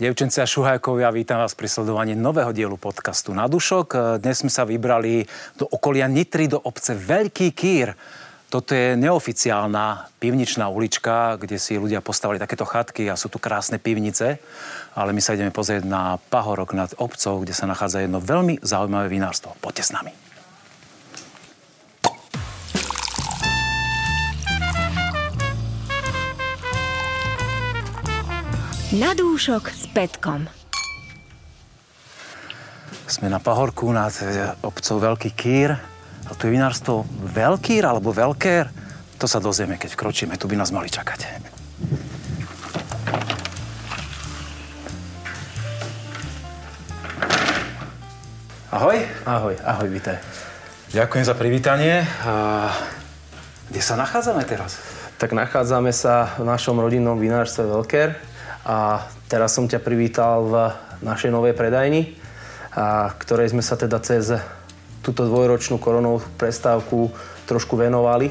Devčenci a šuhajkovia, vítam vás pri sledovaní nového dielu podcastu Na dušok. Dnes sme sa vybrali do okolia Nitry, do obce Veľký Kýr. Toto je neoficiálna pivničná ulička, kde si ľudia postavili takéto chatky a sú tu krásne pivnice. Ale my sa ideme pozrieť na pahorok nad obcov, kde sa nachádza jedno veľmi zaujímavé vinárstvo. Poďte s nami. Na dúšok s Petkom. Sme na pahorku nad obcov Veľký Kýr. A tu je vinárstvo Veľkýr alebo Veľkér. To sa dozvieme, keď vkročíme. Tu by nás mali čakať. Ahoj. Ahoj, ahoj, vítaj. Ďakujem za privítanie. A kde sa nachádzame teraz? Tak nachádzame sa v našom rodinnom vinárstve Veľkér a teraz som ťa privítal v našej novej predajni, a ktorej sme sa teda cez túto dvojročnú koronovú prestávku trošku venovali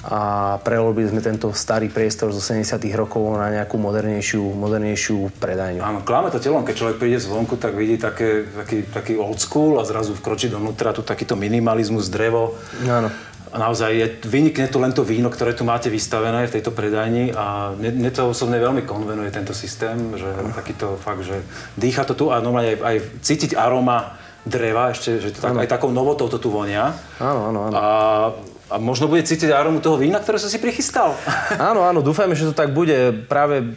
a prelobili sme tento starý priestor zo 70 rokov na nejakú modernejšiu, modernejšiu predajňu. Áno, kláme to telom, keď človek príde zvonku, tak vidí také, taký, taký old school a zrazu vkročí dovnútra tu takýto minimalizmus, drevo. Áno. A naozaj je, vynikne tu len to víno, ktoré tu máte vystavené v tejto predajni a mne, mne to osobne veľmi konvenuje tento systém, že takýto fakt, že dýcha to tu a normálne aj, aj cítiť aroma dreva, ešte, že to tak, aj takou novotou to tu vonia. Áno, áno, áno. A a možno bude cítiť aromu toho vína, ktoré som si prichystal. Áno, áno, dúfajme, že to tak bude. Práve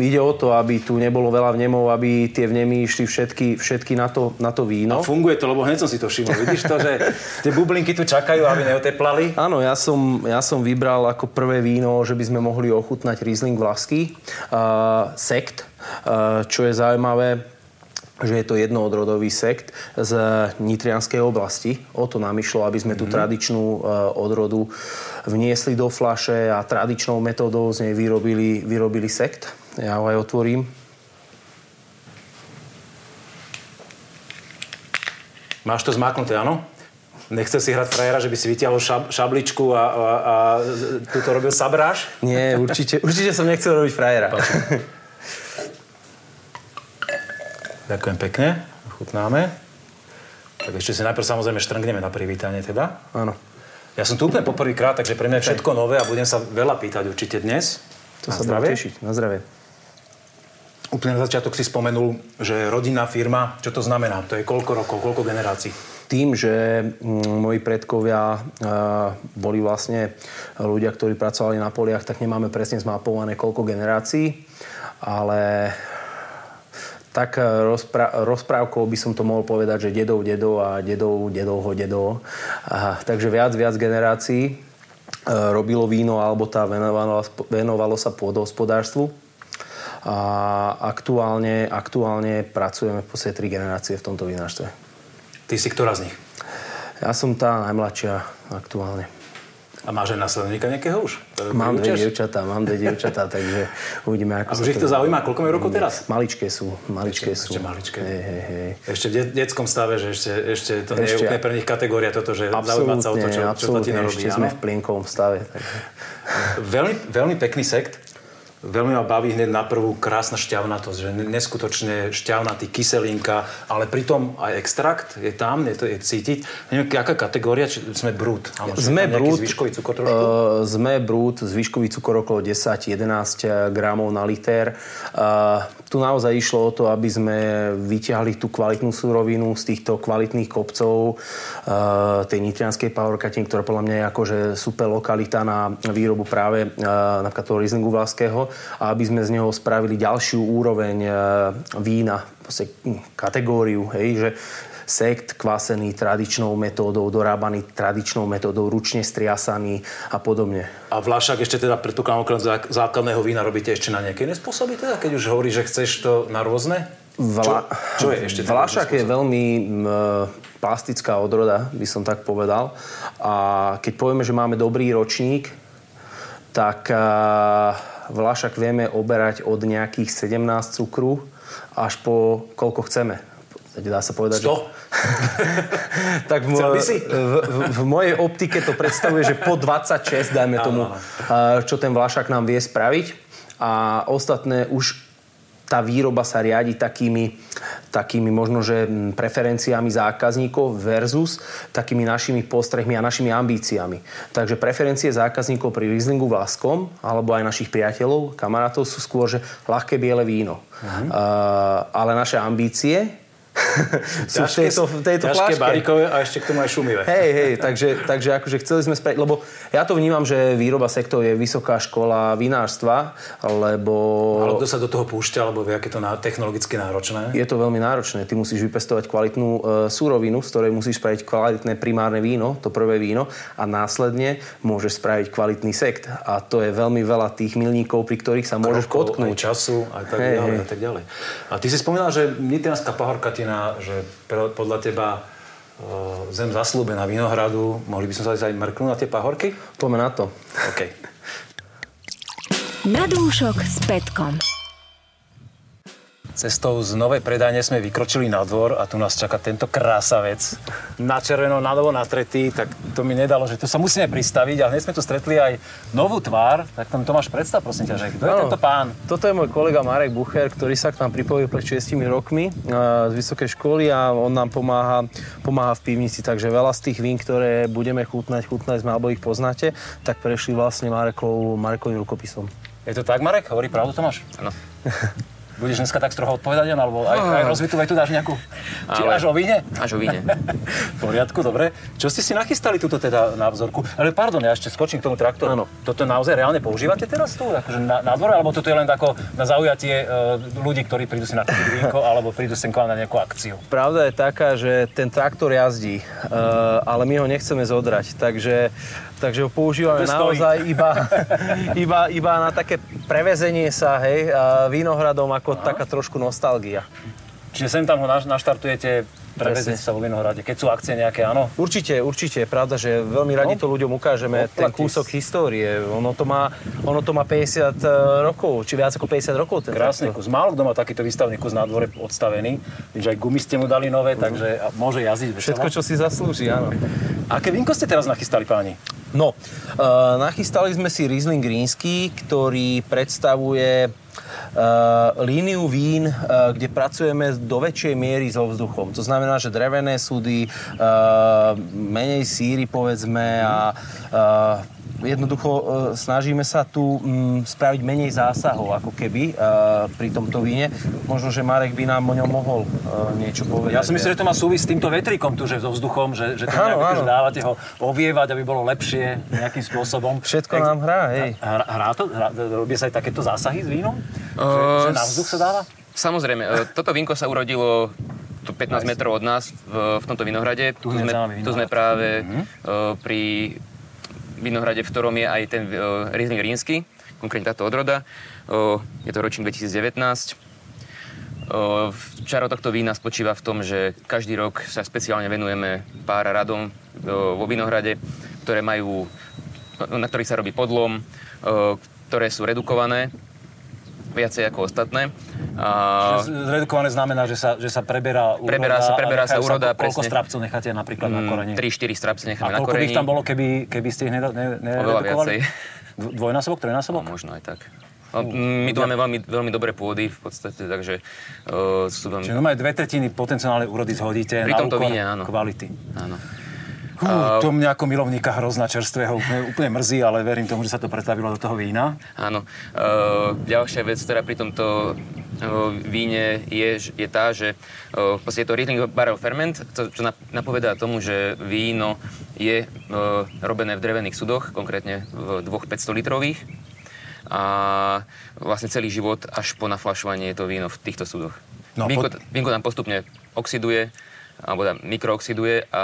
ide o to, aby tu nebolo veľa vnemov, aby tie vnemy išli všetky, všetky na, to, na to víno. A funguje to, lebo hneď som si to všimol. Vidíš to, že tie bublinky tu čakajú, aby neoteplali? Áno, ja som, ja som vybral ako prvé víno, že by sme mohli ochutnať Riesling Vlasky, uh, sekt, uh, čo je zaujímavé že je to jednoodrodový sekt z Nitrianskej oblasti. O to nám išlo, aby sme tú mm. tradičnú uh, odrodu vniesli do flaše a tradičnou metódou z nej vyrobili, vyrobili sekt. Ja ho aj otvorím. Máš to zmáknuté, áno? Nechce si hrať frajera, že by si vytiahol šab, šabličku a, a, a tu to robil sabráš? Nie, určite, určite som nechcel robiť frajera. Ďakujem pekne, chutnáme. Tak ešte si najprv samozrejme štrngneme na privítanie teda. Áno. Ja som tu úplne poprvýkrát, takže pre mňa je všetko nové a budem sa veľa pýtať určite dnes. To na sa zdravie. tešiť. Na zdravie. Úplne na začiatok si spomenul, že rodinná firma, čo to znamená? To je koľko rokov, koľko generácií? Tým, že mm, moji predkovia boli vlastne ľudia, ktorí pracovali na poliach, tak nemáme presne zmapované koľko generácií, ale tak eh, rozpra- rozprávkou by som to mohol povedať, že dedov, dedov a dedov, dedovho, dedov. A, takže viac, viac generácií e, robilo víno alebo tá venovalo, venovalo sa pôdohospodárstvu. A aktuálne, aktuálne pracujeme v podstate tri generácie v tomto vinárstve. Ty si ktorá z nich? Ja som tá najmladšia aktuálne. A máš aj následníka nejakého už? Mám dve dievčatá, mám dve dievčatá, takže uvidíme, ako A už ich to zaujíma? Koľko majú rokov teraz? Maličké sú, maličké ešte, sú. Ešte maličké. Hej, hej, hej. Ešte v de- detskom stave, že ešte, ešte to nie je úplne pre nich kategória toto, že zaujímať sa o to, čo, čo to ti narobí. Ešte sme v plienkovom stave. Takže. Veľmi, veľmi pekný sekt. Veľmi ma baví hneď na prvú krásna šťavnatosť, že neskutočne šťavnatý kyselinka, ale pritom aj extrakt je tam, je to je cítiť. Neviem, aká kategória, či sme brút? Áno, sme brút, zvyškový cukor trošku? Uh, sme brút, zvyškový cukor okolo 10-11 gramov na liter. Uh, tu naozaj išlo o to, aby sme vyťahli tú kvalitnú surovinu z týchto kvalitných kopcov uh, tej nitrianskej powercutting, ktorá podľa mňa je akože super lokalita na výrobu práve uh, napríklad toho Rieslingu Vlaského a aby sme z neho spravili ďalšiu úroveň e, vína, kategóriu, hej, že sekt kvasený tradičnou metódou, dorábaný tradičnou metódou, ručne striasaný a podobne. A Vlašak ešte teda predpokladám okrem základného vína robíte ešte na nejaké iné spôsoby teda, keď už hovorí, že chceš to na rôzne? Vla... Čo, čo je ešte Vlašak je veľmi m, plastická odroda, by som tak povedal. A keď povieme, že máme dobrý ročník, tak Vlašak vieme oberať od nejakých 17 cukru až po koľko chceme. Dá sa povedať, 100? Že... tak v, v, v, v mojej optike to predstavuje, že po 26, dajme tomu, čo ten Vlašak nám vie spraviť. A ostatné už tá výroba sa riadi takými, takými možno, že preferenciami zákazníkov versus takými našimi postrehmi a našimi ambíciami. Takže preferencie zákazníkov pri Rieslingu Vlaskom alebo aj našich priateľov, kamarátov sú skôr, že ľahké biele víno. Uh-huh. Uh, ale naše ambície sú v tejto, v tejto ťažké barikové a ešte k tomu aj šumivé. Hej, hej, takže, takže akože chceli sme spraviť, lebo ja to vnímam, že výroba sektov je vysoká škola vinárstva, lebo... Ale kto sa do toho púšťa, lebo vie, aké to na, technologicky náročné? Je to veľmi náročné. Ty musíš vypestovať kvalitnú e, súrovinu, z ktorej musíš spraviť kvalitné primárne víno, to prvé víno, a následne môžeš spraviť kvalitný sekt. A to je veľmi veľa tých milníkov, pri ktorých sa môžeš Krokov, potknúť. Času, aj tak hej, ďalej, hej. a tak ďalej. A ty si spomínal, že Nitrianská pahorka ti Martina, že podľa teba uh, zem zaslúbená Vinohradu, mohli by sme sa aj mrknúť na tie pahorky? Poďme na to. OK. Na dúšok s Petkom. Cestou z novej predajne sme vykročili na dvor a tu nás čaká tento krásavec. Na červeno, na novo natretý, tak to mi nedalo, že tu sa musíme pristaviť, ale dnes sme tu stretli aj novú tvár. Tak tam Tomáš, predstav prosím ťa, že kto je tento pán? Toto je môj kolega Marek Bucher, ktorý sa k nám pripojil pred 6 rokmi z vysokej školy a on nám pomáha, pomáha v pivnici, takže veľa z tých vín, ktoré budeme chutnať, chutnať sme, alebo ich poznáte, tak prešli vlastne Marekov, Marekovým rukopisom. Je to tak, Marek? Hovorí pravdu Tomáš? Áno. Budeš dneska tak stroho odpovedať, alebo aj, aj rozvitú tu dáš nejakú? Či Ale... až o víne? Až o víne. v poriadku, dobre. Čo ste si nachystali túto teda na vzorku? Ale pardon, ja ešte skočím k tomu traktoru. Áno. Toto naozaj reálne používate teraz tu? Akože na, na dvore? Alebo toto je len tako na zaujatie uh, ľudí, ktorí prídu si na vínko, alebo prídu sem k vám na nejakú akciu? Pravda je taká, že ten traktor jazdí, uh, ale my ho nechceme zodrať. Takže takže ho používame naozaj iba, iba, iba na také prevezenie sa, hej, vínohradom ako Aha. taká trošku nostalgia. Čiže sem tam ho naštartujete preveziť sa vo Vinohrade, keď sú akcie nejaké, áno? Určite, určite. Pravda, že veľmi radi no, to ľuďom ukážeme, ten kúsok histórie. Ono to, má, ono to má 50 e, rokov, či viac ako 50 rokov. Ten Krásny kus. Málo kto má takýto výstavný kus na dvore odstavený. Víš, aj gumy ste mu dali nové, uh-huh. takže môže jazdiť veselo. Všetko, čo si zaslúži, áno. Aké vínko ste teraz nachystali, páni? No, uh, nachystali sme si Riesling Greensky, ktorý predstavuje Uh, líniu vín, uh, kde pracujeme do väčšej miery so vzduchom. To znamená, že drevené súdy, uh, menej síry povedzme a jednoducho e, snažíme sa tu m, mm, spraviť menej zásahov, ako keby e, pri tomto víne. Možno, že Marek by nám o ňom mohol e, niečo povedať. Ja si myslím, že to má súvisť s týmto vetrikom tu, že so vzduchom, že, že to áno, nejak, áno. dávate ho ovievať, aby bolo lepšie nejakým spôsobom. Všetko tak, nám hrá, hej. Hrá, hrá to? Hrá, robia sa aj takéto zásahy s vínom? Uh, že, že na vzduch sa dáva? Samozrejme, toto vínko sa urodilo tu 15 metrov od nás v, v tomto vinohrade. Tu, tu, sme, tu sme práve mm-hmm. uh, pri vinohrade, v ktorom je aj ten uh, Riesling Rínsky, konkrétne táto odroda. Uh, je to ročník 2019. Uh, čaro tohto vína spočíva v tom, že každý rok sa speciálne venujeme pár radom vo vinohrade, ktoré majú, na ktorých sa robí podlom, ktoré sú redukované viacej ako ostatné. A... Zredukované znamená, že sa, že sa preberá úroda preberá sa, preberá sa úroda, sa, koľko presne. strapcov necháte napríklad mm, na koreni? 3-4 strapce necháme na koreni. A koľko by tam bolo, keby, keby ste ich neredukovali? Oveľa viacej. Dvojnásobok, trojnásobok? No, možno aj tak. No, my tu máme veľmi, veľmi dobré pôdy v podstate, takže uh, sú veľmi... Čiže dve tretiny potenciálnej úrody zhodíte Pri tomto víne, áno. kvality. Áno. Hú, to mňa ako milovníka hrozna čerstvého úplne, úplne mrzí, ale verím tomu, že sa to pretavilo do toho vína. Áno. Uh, ďalšia vec, ktorá pri tomto uh, víne je, je tá, že uh, je to Riesling Barrel Ferment, čo, čo napovedá tomu, že víno je robené v drevených sudoch, konkrétne v dvoch 500 litrových a vlastne celý život až po naflašovanie je to víno v týchto súdoch. No, vínko, pod... vínko nám postupne oxiduje, alebo teda mikrooxiduje a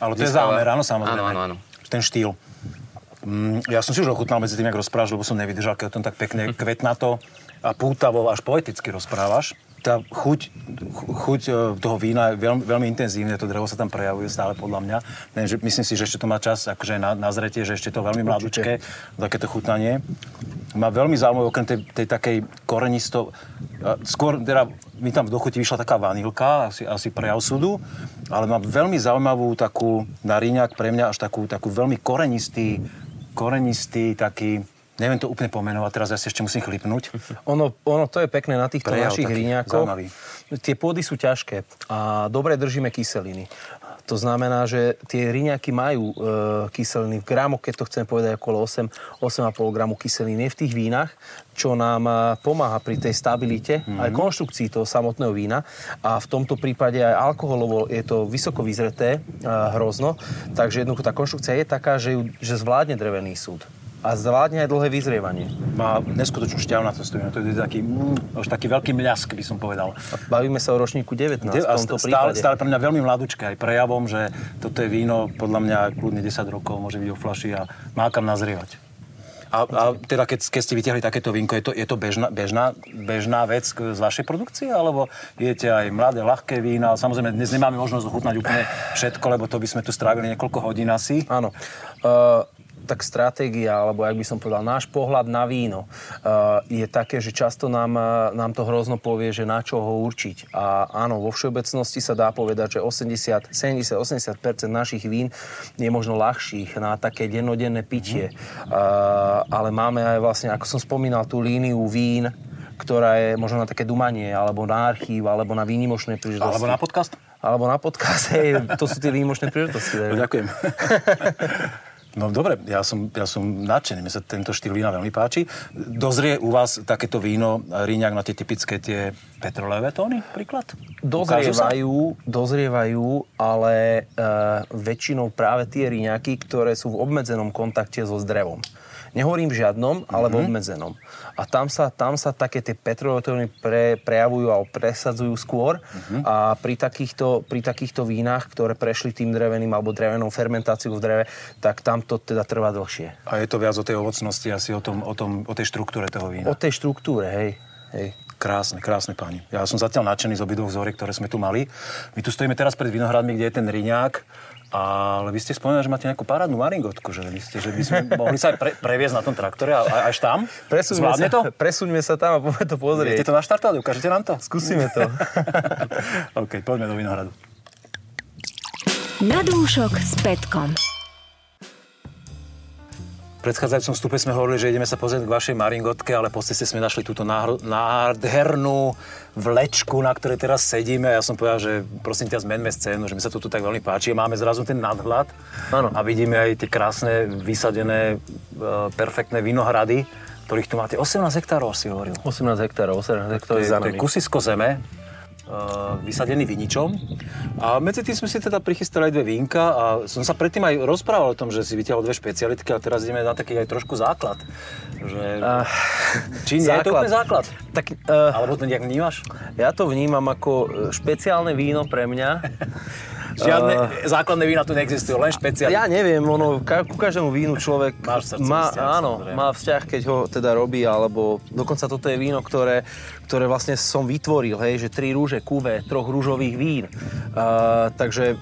ale to je zámer, áno, samozrejme. Áno, áno, áno. Ten štýl. Mm, ja som si už ochutnal medzi tým, jak rozprávaš, lebo som nevydržal, keď o tom tak pekne kvetnato a pútavo až poeticky rozprávaš. Tá chuť, chuť e, toho vína je veľmi, veľmi intenzívne, to drevo sa tam prejavuje stále podľa mňa. Myslím si, že ešte to má čas akože na, na zretie, že ešte to veľmi mladúčké, takéto chutnanie. Má veľmi zaujímavé, okrem tej, tej takej korenisto... Skôr, teda, mi tam v dochuti vyšla taká vanilka, asi, asi prejav súdu, ale má veľmi zaujímavú takú, na ríňak pre mňa až takú, takú veľmi korenistý, korenistý taký Neviem to úplne pomenovať, teraz ja si ešte musím chlipnúť. Ono, ono to je pekné na týchto Prejav, našich hriňákoch. Tie pôdy sú ťažké a dobre držíme kyseliny. To znamená, že tie riňaky majú e, kyseliny v gramoch, keď to chcem povedať, okolo 8, 8,5 gramu kyseliny v tých vínach, čo nám e, pomáha pri tej stabilite mm-hmm. aj konštrukcii toho samotného vína. A v tomto prípade aj alkoholovo je to vysoko vyzreté, e, hrozno. Takže jednoducho tá konštrukcia je taká, že, ju, že zvládne drevený súd a zvládne aj dlhé vyzrievanie. Má neskutočnú šťavnatosť, to je taký, mm, už taký veľký mľask, by som povedal. A bavíme sa o ročníku 19 v tomto stále, prípade. Stále pre mňa veľmi mladúčke aj prejavom, že toto je víno, podľa mňa kľudne 10 rokov môže byť o flaši a má kam nazrievať. A, a teda keď, keď ste vytiahli takéto vínko, je to, je to bežná, bežná, bežná vec z vašej produkcie? Alebo jete aj mladé, ľahké vína? Samozrejme, dnes nemáme možnosť ochutnať úplne všetko, lebo to by sme tu strávili niekoľko hodín asi. Áno. Uh, tak stratégia, alebo jak by som povedal, náš pohľad na víno uh, je také, že často nám, uh, nám to hrozno povie, že na čo ho určiť. A áno, vo všeobecnosti sa dá povedať, že 80, 70, 80% našich vín je možno ľahších na také dennodenné pitie. Uh, ale máme aj vlastne, ako som spomínal, tú líniu vín, ktorá je možno na také dumanie, alebo na archív, alebo na výnimočné príležitosti. Alebo na podcast? Alebo na podcast, hej, to sú tie výnimočné príležitosti. No, ďakujem. No dobre, ja som, ja som nadšený, mi sa tento štýl vína veľmi páči. Dozrie u vás takéto víno, Ríňak, na tie typické tie petrolejové tóny, príklad? Dozrievajú, dozrievajú, ale e, väčšinou práve tie Ríňaky, ktoré sú v obmedzenom kontakte so zdrevom. Nehovorím žiadnom, ale mm-hmm. v mhm. obmedzenom. A tam sa, tam sa také tie petrolotóny pre, prejavujú alebo presadzujú skôr. Mm-hmm. A pri takýchto, pri takýchto vínach, ktoré prešli tým dreveným alebo drevenou fermentáciou v dreve, tak tam to teda trvá dlhšie. A je to viac o tej ovocnosti, asi o, tom, o, tom, o tej štruktúre toho vína. O tej štruktúre, hej. hej. Krásne, krásne páni. Ja som zatiaľ nadšený z obidvoch vzoriek, ktoré sme tu mali. My tu stojíme teraz pred vinohradmi, kde je ten riňák ale vy ste spomínali, že máte nejakú parádnu maringotku, že, vy ste, že by sme mohli sa aj pre, previesť na tom traktore a, až tam? Presuňme sa, to? Presuňme sa tam a poďme to pozrieť. Viete to naštartovať? Ukážete nám to? Skúsime to. OK, poďme do Vinohradu. Na dúšok s Petkom predchádzajúcom stupe sme hovorili, že ideme sa pozrieť k vašej maringotke, ale po ceste sme našli túto nádhernú vlečku, na ktorej teraz sedíme. Ja som povedal, že prosím ťa, zmenme scénu, že mi sa to tu tak veľmi páči. Máme zrazu ten nadhľad ano. a vidíme aj tie krásne, vysadené, e, perfektné vinohrady, ktorých tu máte 18 hektárov, si hovoril. 18 hektárov, 18 hektárov to je, to je kusisko zeme, vysadený viničom. A medzi tým sme si teda prichystali aj dve vínka a som sa predtým aj rozprával o tom, že si vytiahol dve špecialitky a teraz ideme na taký aj trošku základ. Že... Uh, Či nie základ. je to úplne základ? Tak, uh, Alebo to nejak vnímaš? Ja to vnímam ako špeciálne víno pre mňa. Žiadne uh, základné vína tu neexistujú, len špeciálne. Ja neviem, ono, ku každému vínu človek má, vzťah, áno, má vzťah, keď ho teda robí, alebo dokonca toto je víno, ktoré, ktoré vlastne som vytvoril, hej, že tri rúže kuve troch rúžových vín. Uh, takže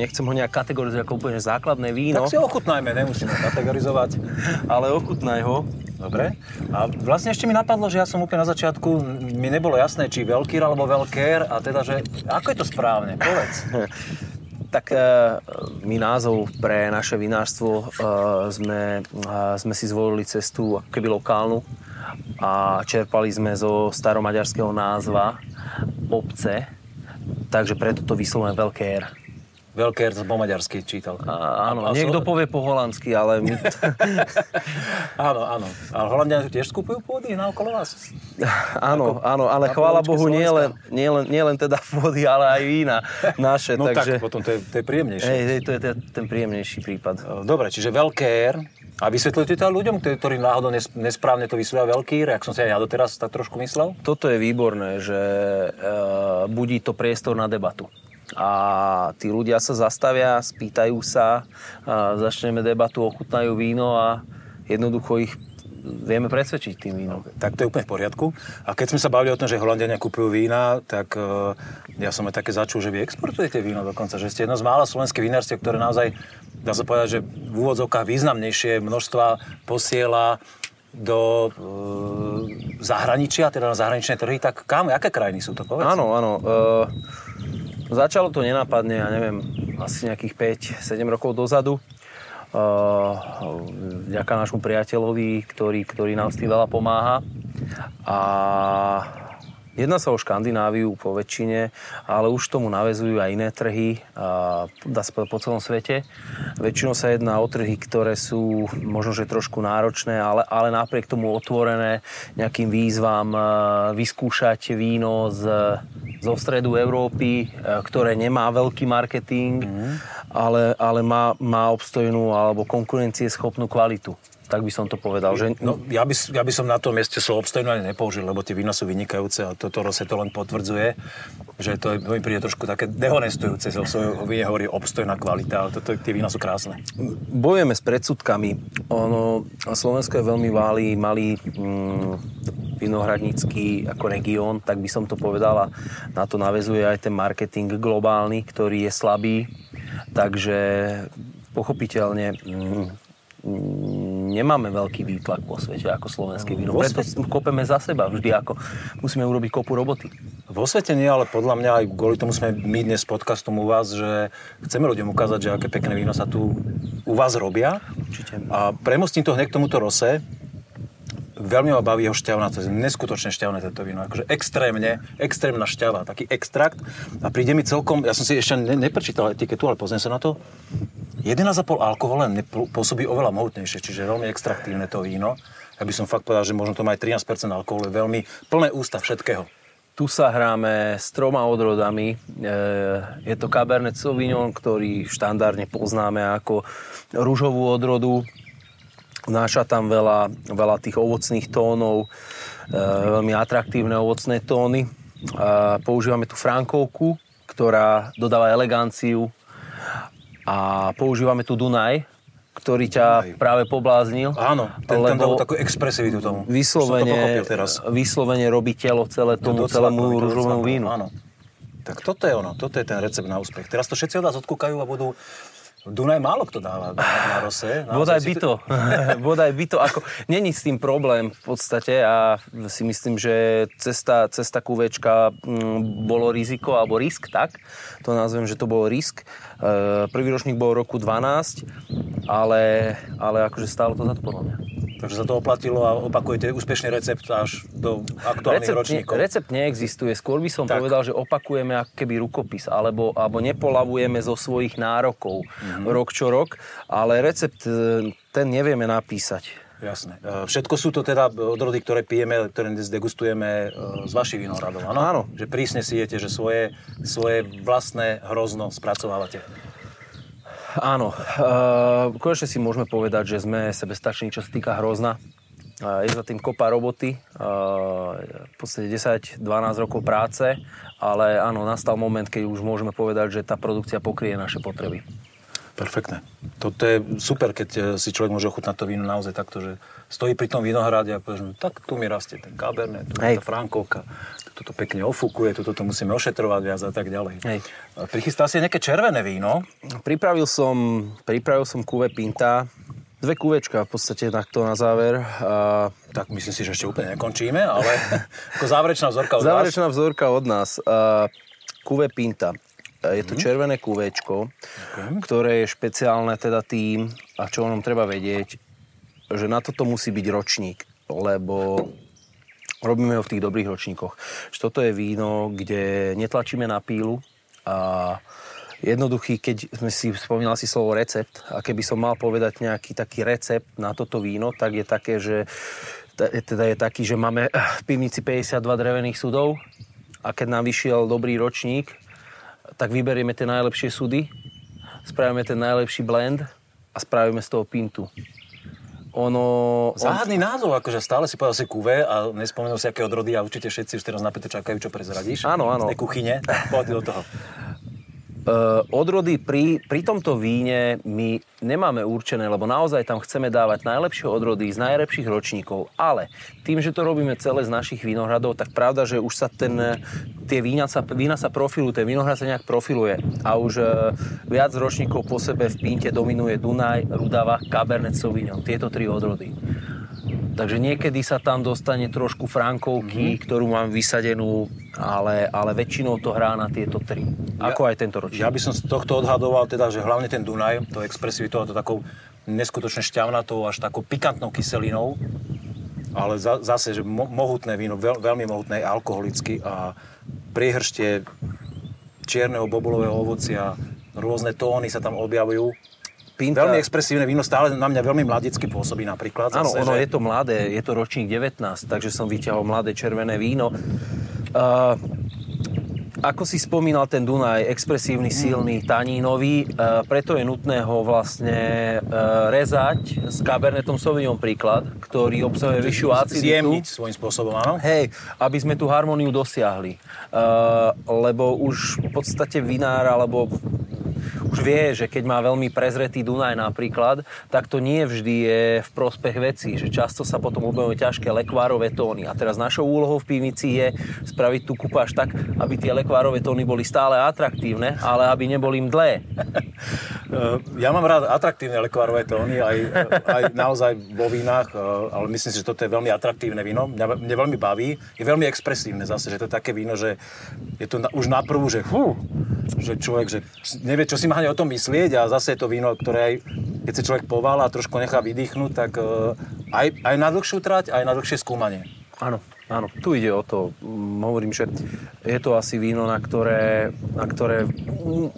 nechcem ho nejak kategorizovať ako úplne základné víno. Tak si ochutnajme, nemusíme kategorizovať. Ale ochutnaj ho. Dobre. A vlastne ešte mi napadlo, že ja som úplne na začiatku, mi nebolo jasné, či veľkýr alebo veľkér, a teda, že ako je to správne? Povedz. tak e, my názov pre naše vinárstvo e, sme, e, sme si zvolili cestu ako keby lokálnu a čerpali sme zo staromaďarského názva obce, takže preto to vyslovene veľké R. Veľké po maďarsky čítal. A, áno, a, niekto so... povie po holandsky, ale my... áno, áno. A Holandiania tiež skupujú pôdy na okolo vás? áno, Ako, áno, ale chvála Bohu nie len, nie, len, nie len teda pôdy, ale aj vína naše. No takže... tak, potom to je, to je príjemnejšie. Hej, hej, to je ten príjemnejší prípad. Dobre, čiže veľké R. A vysvetľujete to ľuďom, ktorí náhodou nesprávne to vysvetľujú veľký, ak som si aj ja doteraz tak trošku myslel? Toto je výborné, že uh, budí to priestor na debatu a tí ľudia sa zastavia, spýtajú sa, a začneme debatu, ochutnajú víno a jednoducho ich vieme presvedčiť tým vínom. Okay, tak to je úplne v poriadku. A keď sme sa bavili o tom, že Holandiania kupujú vína, tak uh, ja som aj také začul, že vy exportujete víno dokonca, že ste jedno z mála slovenských vinárstiev, ktoré naozaj, dá sa povedať, že v úvodzovkách významnejšie množstva posiela do e, zahraničia, teda na zahraničné trhy, tak kam, aké krajiny sú to, povedz? Áno, áno. E, Začalo to nenápadne, ja neviem, asi nejakých 5-7 rokov dozadu. Vďaka nášmu priateľovi, ktorý, ktorý nám s tým veľa pomáha. A Jedná sa o Škandináviu po väčšine, ale už tomu navezujú aj iné trhy, a dá sa po celom svete. Väčšinou sa jedná o trhy, ktoré sú možno, že trošku náročné, ale, ale napriek tomu otvorené nejakým výzvam vyskúšať víno z, zo stredu Európy, ktoré nemá veľký marketing, mm. ale, ale má, má obstojnú alebo konkurencieschopnú kvalitu tak by som to povedal. Že... No, ja, by, ja by som na tom mieste slovo obstojnú ani nepoužil, lebo tie vína sú vynikajúce a toto Rose to len potvrdzuje, že to je, mi príde trošku také dehonestujúce, víne hovorí obstojná kvalita, ale toto, tie vína sú krásne. Bojujeme s predsudkami. Ono, Slovensko je veľmi malý, malý mm, vinohradnícky ako región, tak by som to povedal a na to navezuje aj ten marketing globálny, ktorý je slabý. Takže pochopiteľne mm, nemáme veľký výtlak po svete ako slovenské víno. Preto kopeme za seba vždy, ako musíme urobiť kopu roboty. Vo svete nie, ale podľa mňa aj kvôli tomu sme my dnes podcastom u vás, že chceme ľuďom ukázať, že aké pekné víno sa tu u vás robia. Určite. A premostím to hneď k tomuto rose. Veľmi ma baví jeho šťavna, to je neskutočne šťavné toto víno. Akože extrémne, extrémna šťava, taký extrakt. A príde mi celkom, ja som si ešte ne, neprečítal etiketu, ale pozriem sa na to 11,5 alkohol len pôsobí oveľa mohutnejšie, čiže veľmi extraktívne to víno. Ja by som fakt povedal, že možno to má aj 13% alkoholu, veľmi plné ústa všetkého. Tu sa hráme s troma odrodami. E, je to Cabernet Sauvignon, ktorý štandardne poznáme ako rúžovú odrodu. Náša tam veľa, veľa tých ovocných tónov, e, veľmi atraktívne ovocné tóny. Používame tu Frankovku, ktorá dodáva eleganciu a používame tu Dunaj, ktorý ťa Dunaj. práve pobláznil. Áno, ten tam dal takú expresivitu tomu. Vyslovene, vyslovene robí telo celé tomu celému rúžovému vínu. Áno. Tak toto je ono, toto je ten recept na úspech. Teraz to všetci od nás odkúkajú a budú Dunaj málo kto dáva na, na rose. Bodaj by to. Bodaj by to. Ako, není s tým problém v podstate a si myslím, že cesta, cesta kuvečka mm, bolo riziko, alebo risk, tak? To nazvem, že to bol risk. E, prvý ročník bol roku 12, ale, ale akože stálo to za to podľa mňa. Takže sa to oplatilo a opakujete úspešný recept až do aktuálnych recept ročníkov. Ne, recept neexistuje. Skôr by som tak. povedal, že opakujeme ako keby rukopis, alebo, alebo nepolavujeme zo svojich nárokov mm-hmm. rok čo rok, ale recept e, ten nevieme napísať. Jasné. E, všetko sú to teda odrody, ktoré pijeme, ktoré degustujeme e, z vašich vinohradov, áno? Áno. Že prísne si jete, že svoje, svoje vlastné hrozno spracovávate. Áno, uh, konečne si môžeme povedať, že sme sebestační, čo sa týka hrozna. Uh, je za tým kopa roboty, uh, v podstate 10-12 rokov práce, ale áno, nastal moment, keď už môžeme povedať, že tá produkcia pokrie naše potreby. Perfektné. Toto je super, keď si človek môže ochutnať to víno naozaj takto, že stojí pri tom vinohrade a povie, že tak tu mi rastie ten Cabernet, tu je tá Frankovka, toto pekne ofúkuje, toto to musíme ošetrovať viac a tak ďalej. Hej. Prichystal si nejaké červené víno? Pripravil som, pripravil som kuve Pinta, dve kuvečka v podstate takto na záver. A... Tak myslím si, že ešte úplne nekončíme, ale ako záverečná vzorka od záverečná vás. vzorka od nás. A, kuve Pinta. Je to mhm. červené kuvečko, okay. ktoré je špeciálne teda tým, a čo o ňom treba vedieť, že na toto musí byť ročník, lebo robíme ho v tých dobrých ročníkoch. Že toto je víno, kde netlačíme na pílu a jednoduchý, keď sme si spomínali si slovo recept a keby som mal povedať nejaký taký recept na toto víno, tak je také, že teda je taký, že máme v pivnici 52 drevených sudov a keď nám vyšiel dobrý ročník, tak vyberieme tie najlepšie sudy, spravíme ten najlepší blend a spravíme z toho pintu. Ono... Záhadný on... názov, akože stále si povedal si kuve a nespomenul si aké odrody a určite všetci už teraz napäté čakajú, čo prezradíš. Áno, áno. Z tej kuchyne, poď do toho. Uh, odrody pri, pri tomto víne my nemáme určené, lebo naozaj tam chceme dávať najlepšie odrody z najlepších ročníkov, ale tým, že to robíme celé z našich vinohradov, tak pravda, že už sa ten, tie vína sa, vína sa profilujú, ten vinohrad sa nejak profiluje a už uh, viac ročníkov po sebe v pínte dominuje Dunaj, Rudava, Cabernet Sauvignon, tieto tri odrody. Takže niekedy sa tam dostane trošku frankovky, mm-hmm. ktorú mám vysadenú, ale, ale väčšinou to hrá na tieto tri. Ako ja, aj tento ročník. Ja by som z tohto odhadoval teda, že hlavne ten Dunaj, to expresivitou to takou neskutočne šťavnatou až takou pikantnou kyselinou. Ale za, zase, že mo, mohutné víno, veľ, veľmi mohutné, alkoholicky a priehrštie čierneho bobulového ovocia, rôzne tóny sa tam objavujú. Pinta... Veľmi expresívne víno, stále na mňa veľmi mladicky pôsobí napríklad. Áno, ono že... je to mladé, je to ročník 19, takže som vyťahol mladé červené víno. Uh, ako si spomínal ten Dunaj, expresívny, silný, tanínový, e, preto je nutné ho vlastne e, rezať s Cabernetom Sauvignon príklad, ktorý obsahuje vyššiu aciditu. Zjemniť svojím spôsobom, áno. Hej, aby sme tú harmóniu dosiahli. E, lebo už v podstate vinár alebo už vie, že keď má veľmi prezretý Dunaj napríklad, tak to nie vždy je v prospech veci, že často sa potom objavujú ťažké lekvárové tóny. A teraz našou úlohou v pivnici je spraviť tú kupáž tak, aby tie lekvárové tóny boli stále atraktívne, ale aby neboli mdlé. Ja mám rád atraktívne lekvárové tóny, aj, aj naozaj vo vínach, ale myslím si, že toto je veľmi atraktívne víno. Mňa, mňa veľmi baví. Je veľmi expresívne zase, že to je také víno, že je to na, už na prvú, že, fú, že človek že nevie, čo si má o tom myslieť a zase je to víno, ktoré aj, keď sa človek povála a trošku nechá vydýchnuť, tak uh, aj, aj na dlhšiu trať, aj na dlhšie skúmanie. Áno, áno, tu ide o to. Hovorím, že je to asi víno, na ktoré, na ktoré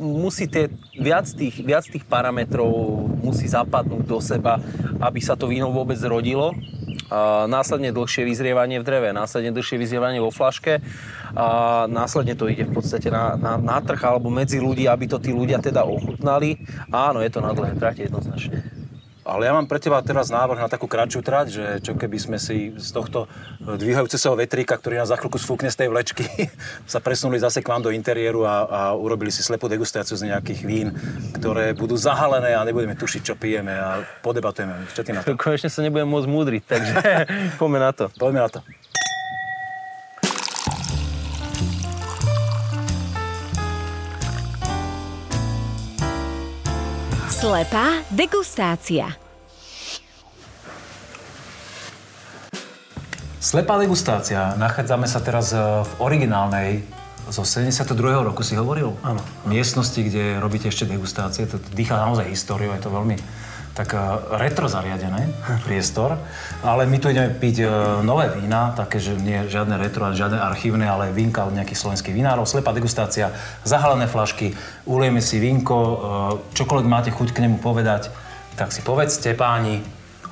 musí tie, viac, tých, viac tých parametrov musí zapadnúť do seba, aby sa to víno vôbec rodilo následne dlhšie vyzrievanie v dreve, následne dlhšie vyzrievanie vo flaške a následne to ide v podstate na, na, na trh alebo medzi ľudí, aby to tí ľudia teda ochutnali. Áno, je to na dlhé trate jednoznačne. Ale ja mám pre teba teraz návrh na takú kratšiu trať, že čo keby sme si z tohto dvíhajúceho vetríka, ktorý nás za chvíľku sfúkne z tej vlečky, sa presunuli zase k vám do interiéru a, a urobili si slepú degustáciu z nejakých vín, ktoré budú zahalené a nebudeme tušiť, čo pijeme a podebatujeme. Čo ty na to? Konečne sa nebudem môcť múdriť, takže poďme na to. Poďme na to. Slepá degustácia. Slepá degustácia. Nachádzame sa teraz e, v originálnej zo 72. roku si hovoril? Áno. Miestnosti, kde robíte ešte degustácie. To dýcha naozaj históriou, je to veľmi tak e, retro zariadené priestor, ale my tu ideme piť e, nové vína, také, že nie žiadne retro, žiadne archívne, ale vínka od nejakých slovenských vinárov, slepá degustácia, zahalené flašky, ulieme si vínko, e, čokoľvek máte chuť k nemu povedať, tak si povedzte páni,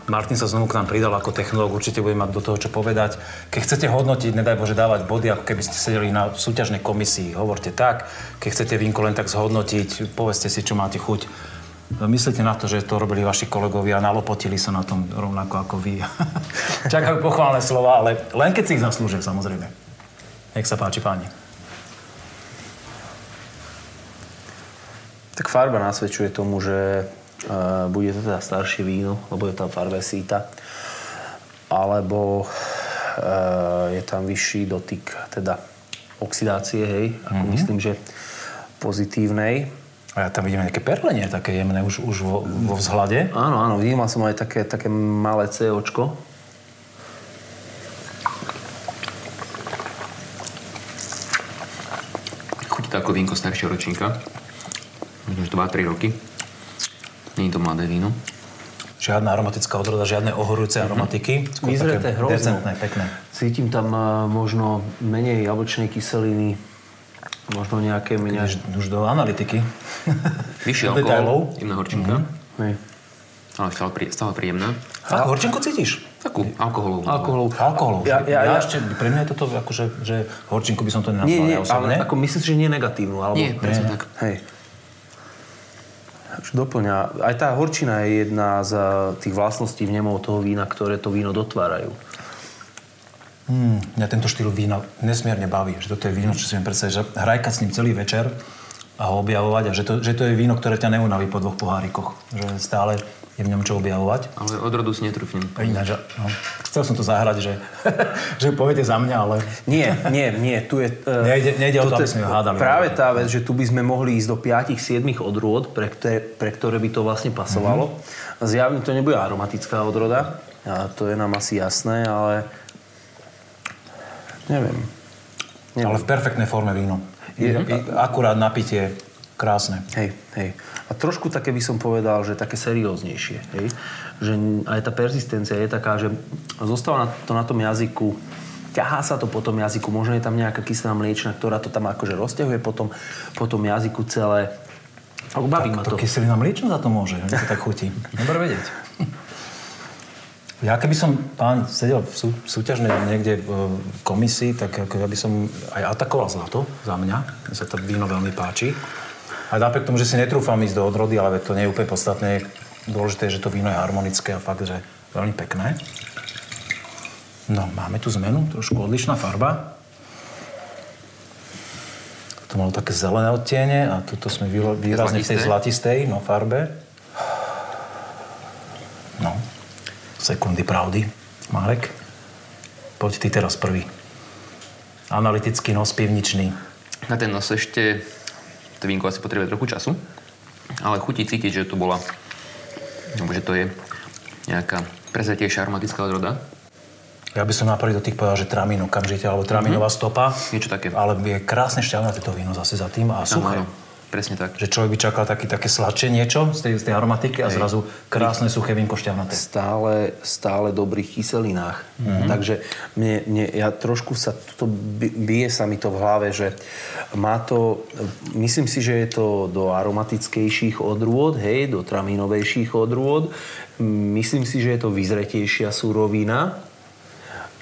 Martin sa znovu k nám pridal ako technológ, určite bude mať do toho čo povedať. Keď chcete hodnotiť, nedaj Bože dávať body, ako keby ste sedeli na súťažnej komisii, hovorte tak. Keď chcete vínko len tak zhodnotiť, povedzte si, čo máte chuť Myslíte na to, že to robili vaši kolegovia a nalopotili sa na tom rovnako ako vy. Čakajú pochválne slova, ale len keď si ich zaslúžia, samozrejme. Nech sa páči, páni. Tak farba nasvedčuje tomu, že uh, bude to teda staršie víno, lebo je tam farbe síta. Alebo uh, je tam vyšší dotyk teda oxidácie, hej, ako mm-hmm. myslím, že pozitívnej. A ja tam vidím nejaké perlenie také jemné už, už vo, vo vzhľade. Áno, áno, vnímal som aj také, také malé COčko. Chutí to ako vínko staršieho ročníka. Možno 2-3 roky. Nie je to mladé víno. Žiadna aromatická odroda, žiadne ohorujúce mm-hmm. aromatiky. Vyzreté, hrozno. Decentné, pekné. Cítim tam uh, možno menej jablčnej kyseliny, Možno nejaké... Keď už do analytiky. Vyššie alkohol, jemná horčinka. Mm-hmm. Ale stále, prí, stále príjemná. A horčinku cítiš? Takú alkoholovú. Alkoholovú. Alkoholovú. Ja, ja, ja, ja, ešte, pre mňa je toto akože, že horčinku by som to nenazval. Nie, nie, ja ale ako myslím si, že nie negatívnu. Alebo... Nie, presne tak. Hej. Doplňa. Aj tá horčina je jedna z tých vlastností vnemov toho vína, ktoré to víno dotvárajú. Hmm, mňa tento štýl vína nesmierne baví. Že toto je víno, čo si viem predstaviť, že hrajkať s ním celý večer a ho objavovať a že to, že to je víno, ktoré ťa neunaví po dvoch pohárikoch. Že stále je v ňom čo objavovať. Ale odrodu si netrúfnem. Ináč, no. Chcel som to zahrať, že, že poviete za mňa, ale... Nie, nie, nie. Tu je, uh, nejde, nejde o to, aby sme ho hádali. Práve tá vec, že tu by sme mohli ísť do 5-7 odrôd, pre, ktoré, pre ktoré by to vlastne pasovalo. Mm-hmm. Zjavne to nebude aromatická odroda, a to je nám asi jasné, ale Neviem. Neviem. Ale v perfektnej forme víno. Je, je, akurát napitie Krásne. Hej, hej. A trošku také by som povedal, že také serióznejšie. Hej? Že aj tá persistencia je taká, že zostáva to na tom jazyku, ťahá sa to po tom jazyku, možno je tam nejaká kyselá mliečna, ktorá to tam akože rozťahuje po tom, po tom jazyku celé. Baví tak, ma to. To kyselina mliečna za to môže, že to tak chutí. Dobre vedieť. Ja keby som, pán, sedel v sú, súťažnej niekde v komisii, tak ja by som aj atakoval zlato za mňa. Mne sa to víno veľmi páči. A napriek tomu, že si netrúfam ísť do odrody, ale to nie je úplne podstatné. Dôležité je, že to víno je harmonické a fakt, že veľmi pekné. No, máme tu zmenu, trošku odlišná farba. To malo také zelené odtiene a tuto sme výrazne v tej zlatistej no, farbe. No, sekundy pravdy. Marek, poď ty teraz prvý. Analytický nos pivničný. Na ten nos ešte to vínko asi potrebuje trochu času, ale chutí cítiť, že to bola, alebo že to je nejaká prezretejšia aromatická odroda. Ja by som naprvé do tých povedal, že tramín okamžite, alebo tramínová mm-hmm. stopa. Niečo také. Ale je krásne šťavnaté to víno zase za tým a suché. Áno, presne tak. Že človek by čakal taký, také sladšie niečo z tej, z tej aromatiky a zrazu krásne suché vínko šťavnaté. Stále, stále dobrých kyselinách. Mm-hmm. Takže mne, mne, ja trošku sa to bije sa mi to v hlave, že má to, myslím si, že je to do aromatickejších odrôd, hej, do tramínovejších odrôd. Myslím si, že je to vyzretejšia surovina,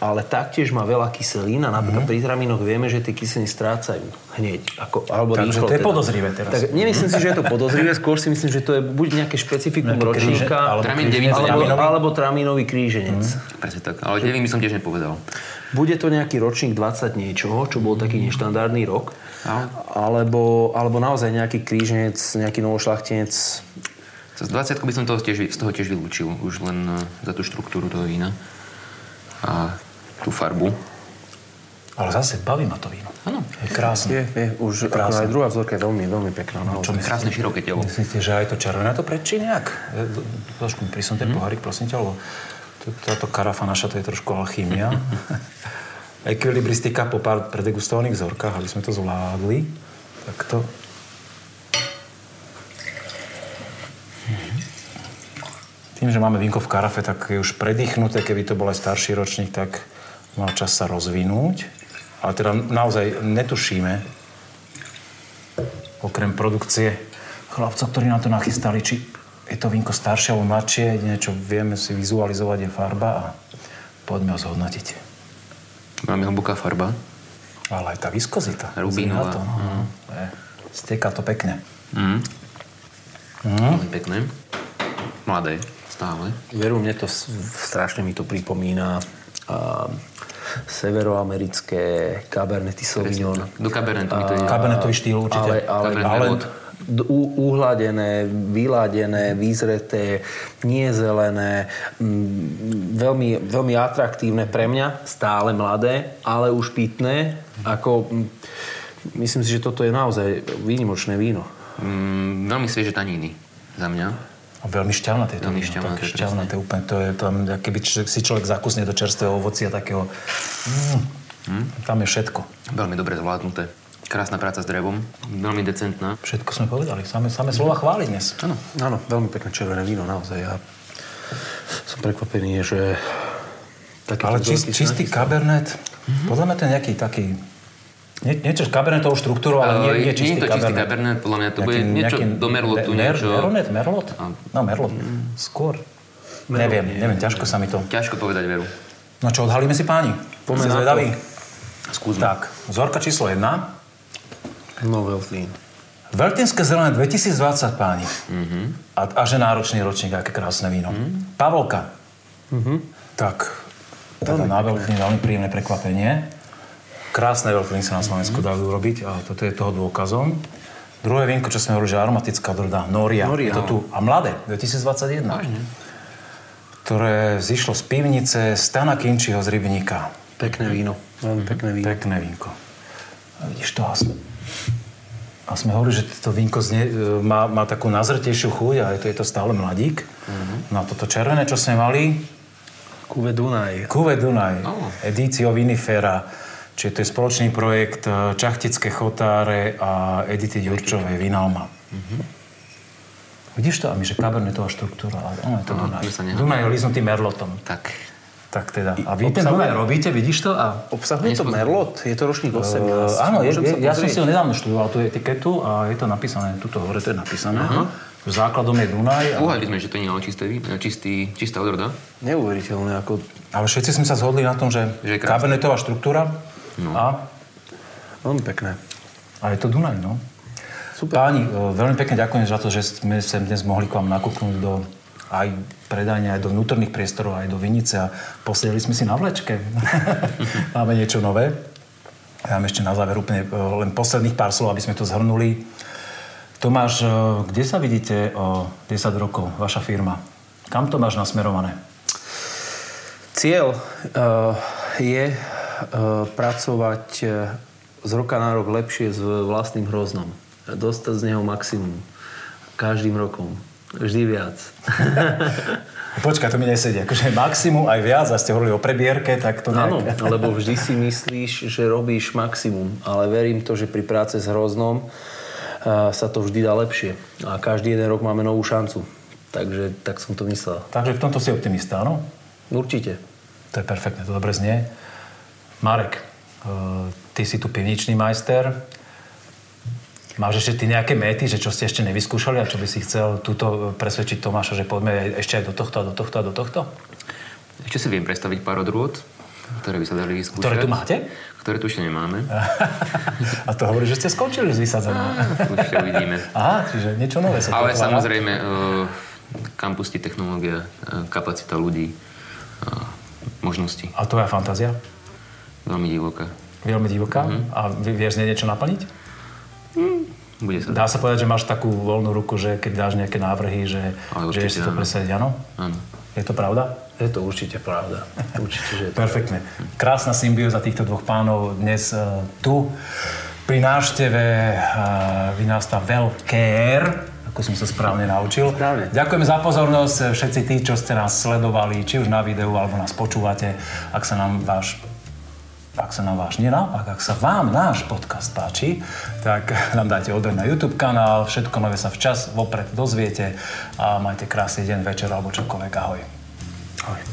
ale taktiež má veľa kyselín a napríklad mm. pri tramínoch vieme, že tie kyseliny strácajú hneď. Ako, alebo Takže rýchlo, to je teda. podozrivé teraz. Tak, nemyslím si, že je to podozrivé, skôr si myslím, že to je buď nejaké špecifikum nejaké ročníka, alebo, tramín alebo, alebo tramínový kríženec. Mm. Presne tak, ale devín by som tiež nepovedal. Bude to nejaký ročník 20 niečoho, čo bol taký neštandardný rok, alebo, alebo naozaj nejaký kríženec, nejaký novošlachtenec. Z 20 by som toho tiež, z toho tiež vylúčil, už len eh, za tú štruktúru toho vína. A tú farbu. Ale zase baví ma to víno. Áno. Je krásne. Je, je. Už krásne. aj druhá vzorka je veľmi, veľmi pekná. No, čo krásne široké telo. Myslíte, že aj to červené to prečí nejak? Trošku prisom ten mm. pohárik, prosím ťa, lebo táto karafa naša to je trošku alchýmia. Ekvilibristika po pár predegustovaných vzorkách, aby sme to zvládli. Tak to... Tým, že máme vínko v karafe, tak je už predýchnuté. Keby to bol aj starší ročník, tak mal čas sa rozvinúť. Ale teda naozaj netušíme, okrem produkcie chlapcov, ktorí nám to nachystali, či je to vínko staršie alebo mladšie, niečo vieme si vizualizovať, je farba a poďme ho zhodnotiť. Máme hlboká farba. Ale aj tá viskozita. Rubínová. To, no. mm. Steká to pekne. Mm. Mm. Pekné. Mladé, stále. Veru, mne to strašne mi to pripomína a severoamerické Cabernety Sauvignon. Do Cabernetu mi to je. Cabernetový štýl určite. Ale, ale, ale uhladené, vyladené, vyzreté, nie zelené, veľmi, veľmi atraktívne pre mňa, stále mladé, ale už pitné. Ako, myslím si, že toto je naozaj výnimočné víno. Mm, veľmi svieže taníny za mňa. A veľmi šťavnaté to veľmi šťavnaté, tak šťavnaté úplne. To je tam, keby si človek zakusne do čerstvého ovocia takého... Mm, mm. Tam je všetko. Veľmi dobre zvládnuté. Krásna práca s drevom, veľmi decentná. Všetko sme povedali, same, same slova chváli dnes. Áno. Áno, veľmi pekné červené víno, naozaj. Ja som prekvapený, že... Taký Ale čist, čistý kabernet, mm-hmm. podľa mňa to je nejaký taký Nie, niečo s kabernetovou štruktúrou, ale nie, nie čistý Nie je to čistý kabernet, podľa mňa to nejaký, bude niečo do merlotu. Mer, niečo... Meronet, merlot? No, merlot. Mm. Skôr. Merlot, neviem, nie, neviem, ťažko sa mi to... Ťažko povedať veru. No čo, odhalíme si páni? Poďme na zvedaví. Skúsme. Tak, vzorka číslo 1. No, Veltlín. Veltinské zelené 2020, páni. Mm-hmm. A, a že náročný ročník, aké krásne víno. Mm-hmm. Pavolka. Mm-hmm. Tak, teda na Veltlín veľmi príjemné prekvapenie. Krásne veľkiny sa na Slovensku mm-hmm. dali urobiť a toto je toho dôkazom. Druhé vínko, čo sme hovorili, že aromatická odroda Noria. Noria. Je to tu. A mladé, 2021. Vážne. Ktoré zišlo z pivnice Stana Kinčiho z Rybníka. Pekné víno. Veľmi pekné víno. Pekné vínko. A vidíš to? A sme, a sme hovorili, že to vínko znie, e, má, má takú nazretejšiu chuť a je to, je to stále mladík. Mm-hmm. No a toto červené, čo sme mali... Kuve Dunaj. Kuve Dunaj. Oh. Edício Vinifera Čiže to je spoločný projekt e, Čachtické chotáre a Edity Ďurčovej Vinalma. Mm-hmm. Vidíš to, Ami, že kabernetová štruktúra, ale ono je to no, Dunaj. Dunaj je liznutý merlotom. Tak. Tak teda. A vy ten Dunaj robíte, vidíš to? A... Obsahuje to merlot? Je to ročník 18? Uh, áno, je, je, ja som si ho nedávno študoval, tú etiketu a je to napísané, tuto hore to je napísané. Uh-huh. Základom je Dunaj. A... Uhali sme, že to nie je čisté, čistý, čistá odroda. Neuveriteľné. Ako... Ale všetci sme sa zhodli na tom, že, že kabernetová štruktúra no. a... Veľmi pekné. A je to Dunaj, no. Super. Páni, e, veľmi pekne ďakujem za to, že sme sa dnes mohli k vám nakúknúť do aj predajne, aj do vnútorných priestorov, aj do Vinice a posedeli sme si na vlečke. Máme niečo nové. Ja mám ešte na záver úplne e, len posledných pár slov, aby sme to zhrnuli. Tomáš, e, kde sa vidíte o 10 rokov, vaša firma? Kam to máš nasmerované? Cieľ uh, je pracovať z roka na rok lepšie s vlastným hroznom dostať z neho maximum. Každým rokom. Vždy viac. Počkaj, to mi nesedí. Akože maximum aj viac, a ste hovorili o prebierke, tak to Áno, nejak... lebo vždy si myslíš, že robíš maximum. Ale verím to, že pri práce s hroznom uh, sa to vždy dá lepšie. A každý jeden rok máme novú šancu. Takže tak som to myslel. Takže v tomto si optimista, áno? Určite. To je perfektné, to dobre znie. Marek, uh, ty si tu pivničný majster. Máš ešte ty nejaké méty, že čo ste ešte nevyskúšali a čo by si chcel túto presvedčiť Tomáša, že poďme ešte aj do tohto a do tohto a do tohto? Ešte si viem predstaviť pár odrôd, ktoré by sa dali vyskúšať. Ktoré tu máte? Ktoré tu ešte nemáme. a to hovorí, že ste skončili s vysadzením. Ešte uvidíme. Aha, čiže niečo nové sa Ale samozrejme, uh, kampusty, technológia, uh, kapacita ľudí, možnosti. A tvoja fantázia? Veľmi divoká. Veľmi divoká? Mm-hmm. A vieš z niečo naplniť? Hmm. Bude sa Dá sa povedať, že máš takú voľnú ruku, že keď dáš nejaké návrhy, že, že si to presadiť, áno? Áno. Je to pravda? Je to určite pravda. Určite, že je to Perfektne. Krásna symbióza týchto dvoch pánov dnes uh, tu pri návšteve uh, vinásta Velkér ako som sa správne naučil. Správne. Ďakujeme za pozornosť všetci tí, čo ste nás sledovali, či už na videu, alebo nás počúvate. Ak sa nám váš ak sa nám váš nenaopak, ak sa vám náš podcast páči, tak nám dajte odber na YouTube kanál, všetko nové sa včas vopred dozviete a majte krásny deň, večer alebo čokoľvek. Ahoj. Ahoj.